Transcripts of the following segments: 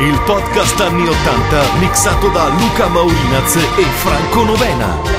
il podcast anni 80 mixato da Luca Maurinaz e Franco Novena.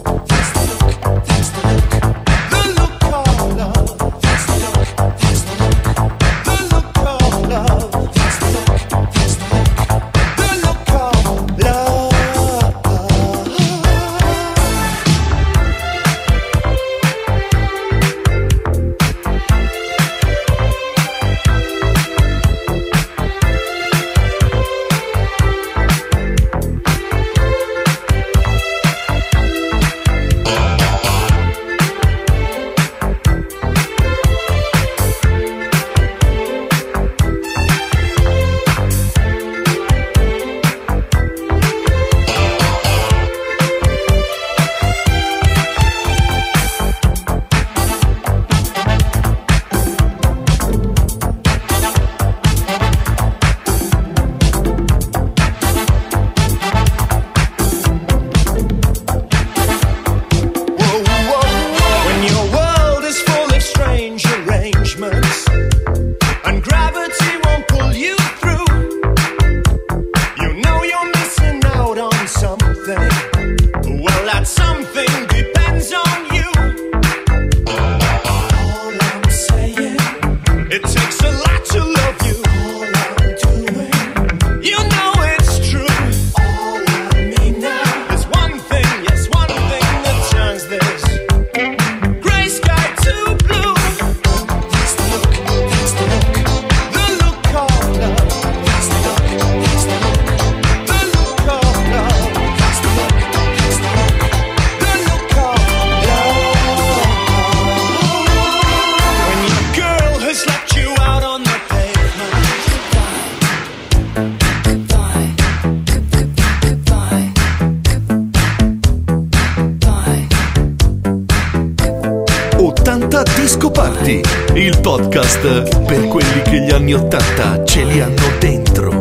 la Disco Party, il podcast per quelli che gli anni Ottanta ce li hanno dentro.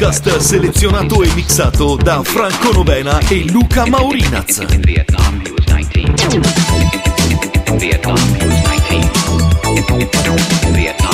podcast selezionato e mixato da Franco Novena e Luca Maurinaz. Vietnam.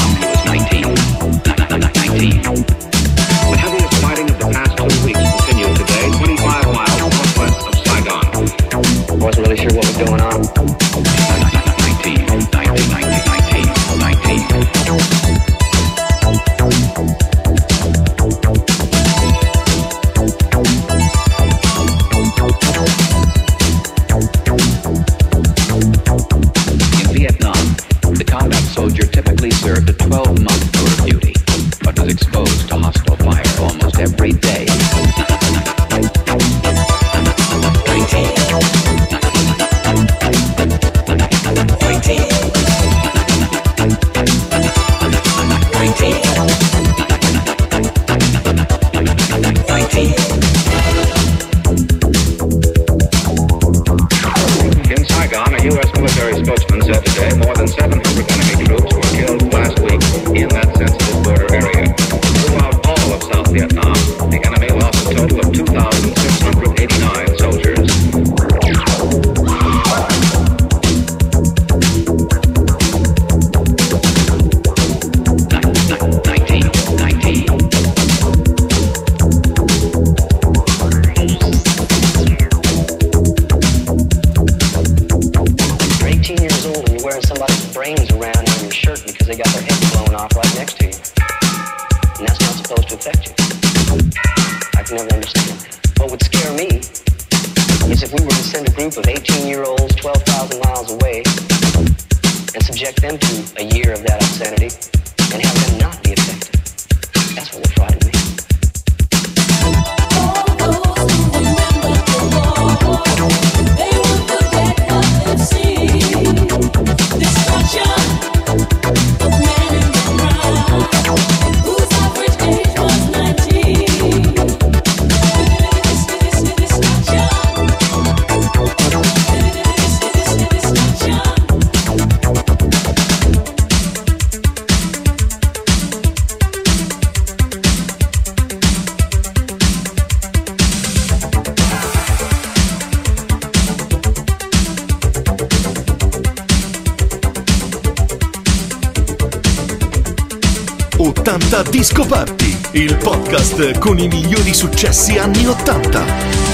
80 Disco Party, il podcast con i migliori successi anni 80.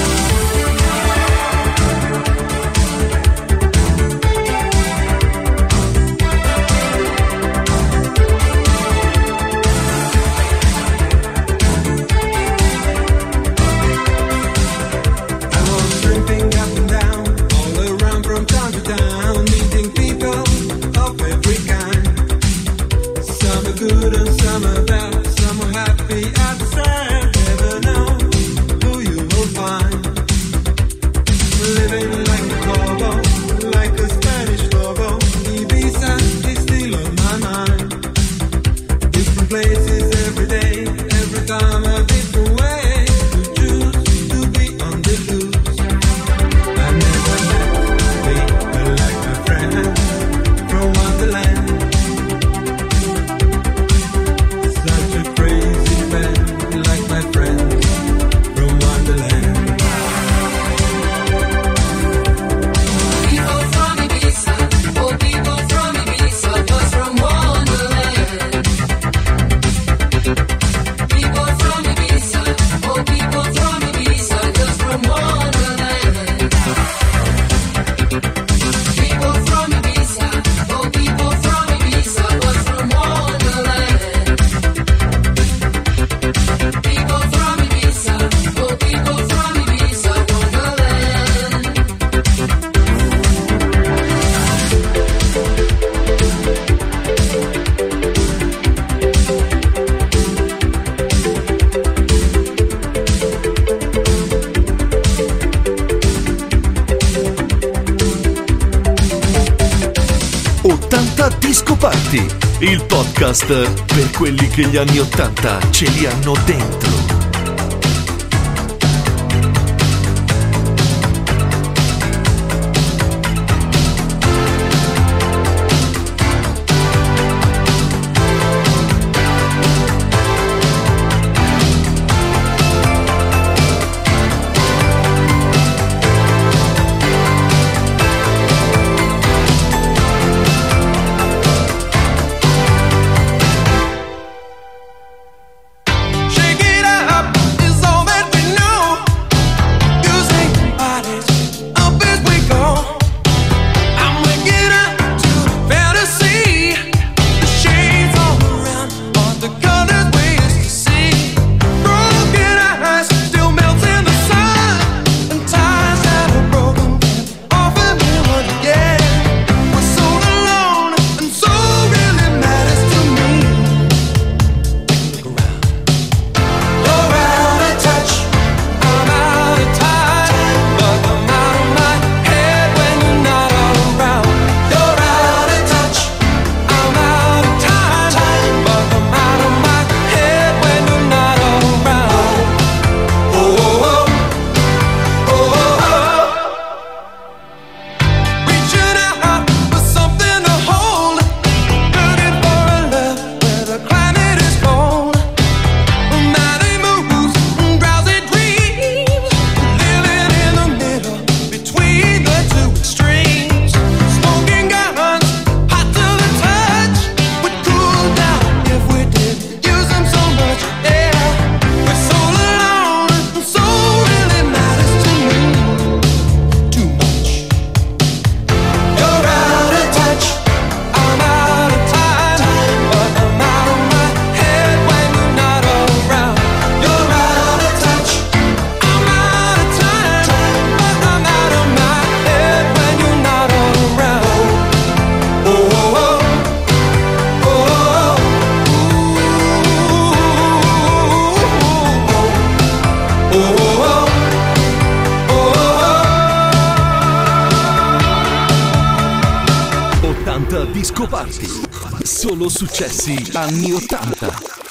Ascolti il podcast per quelli che gli anni Ottanta ce li hanno dentro. Successi anni 80.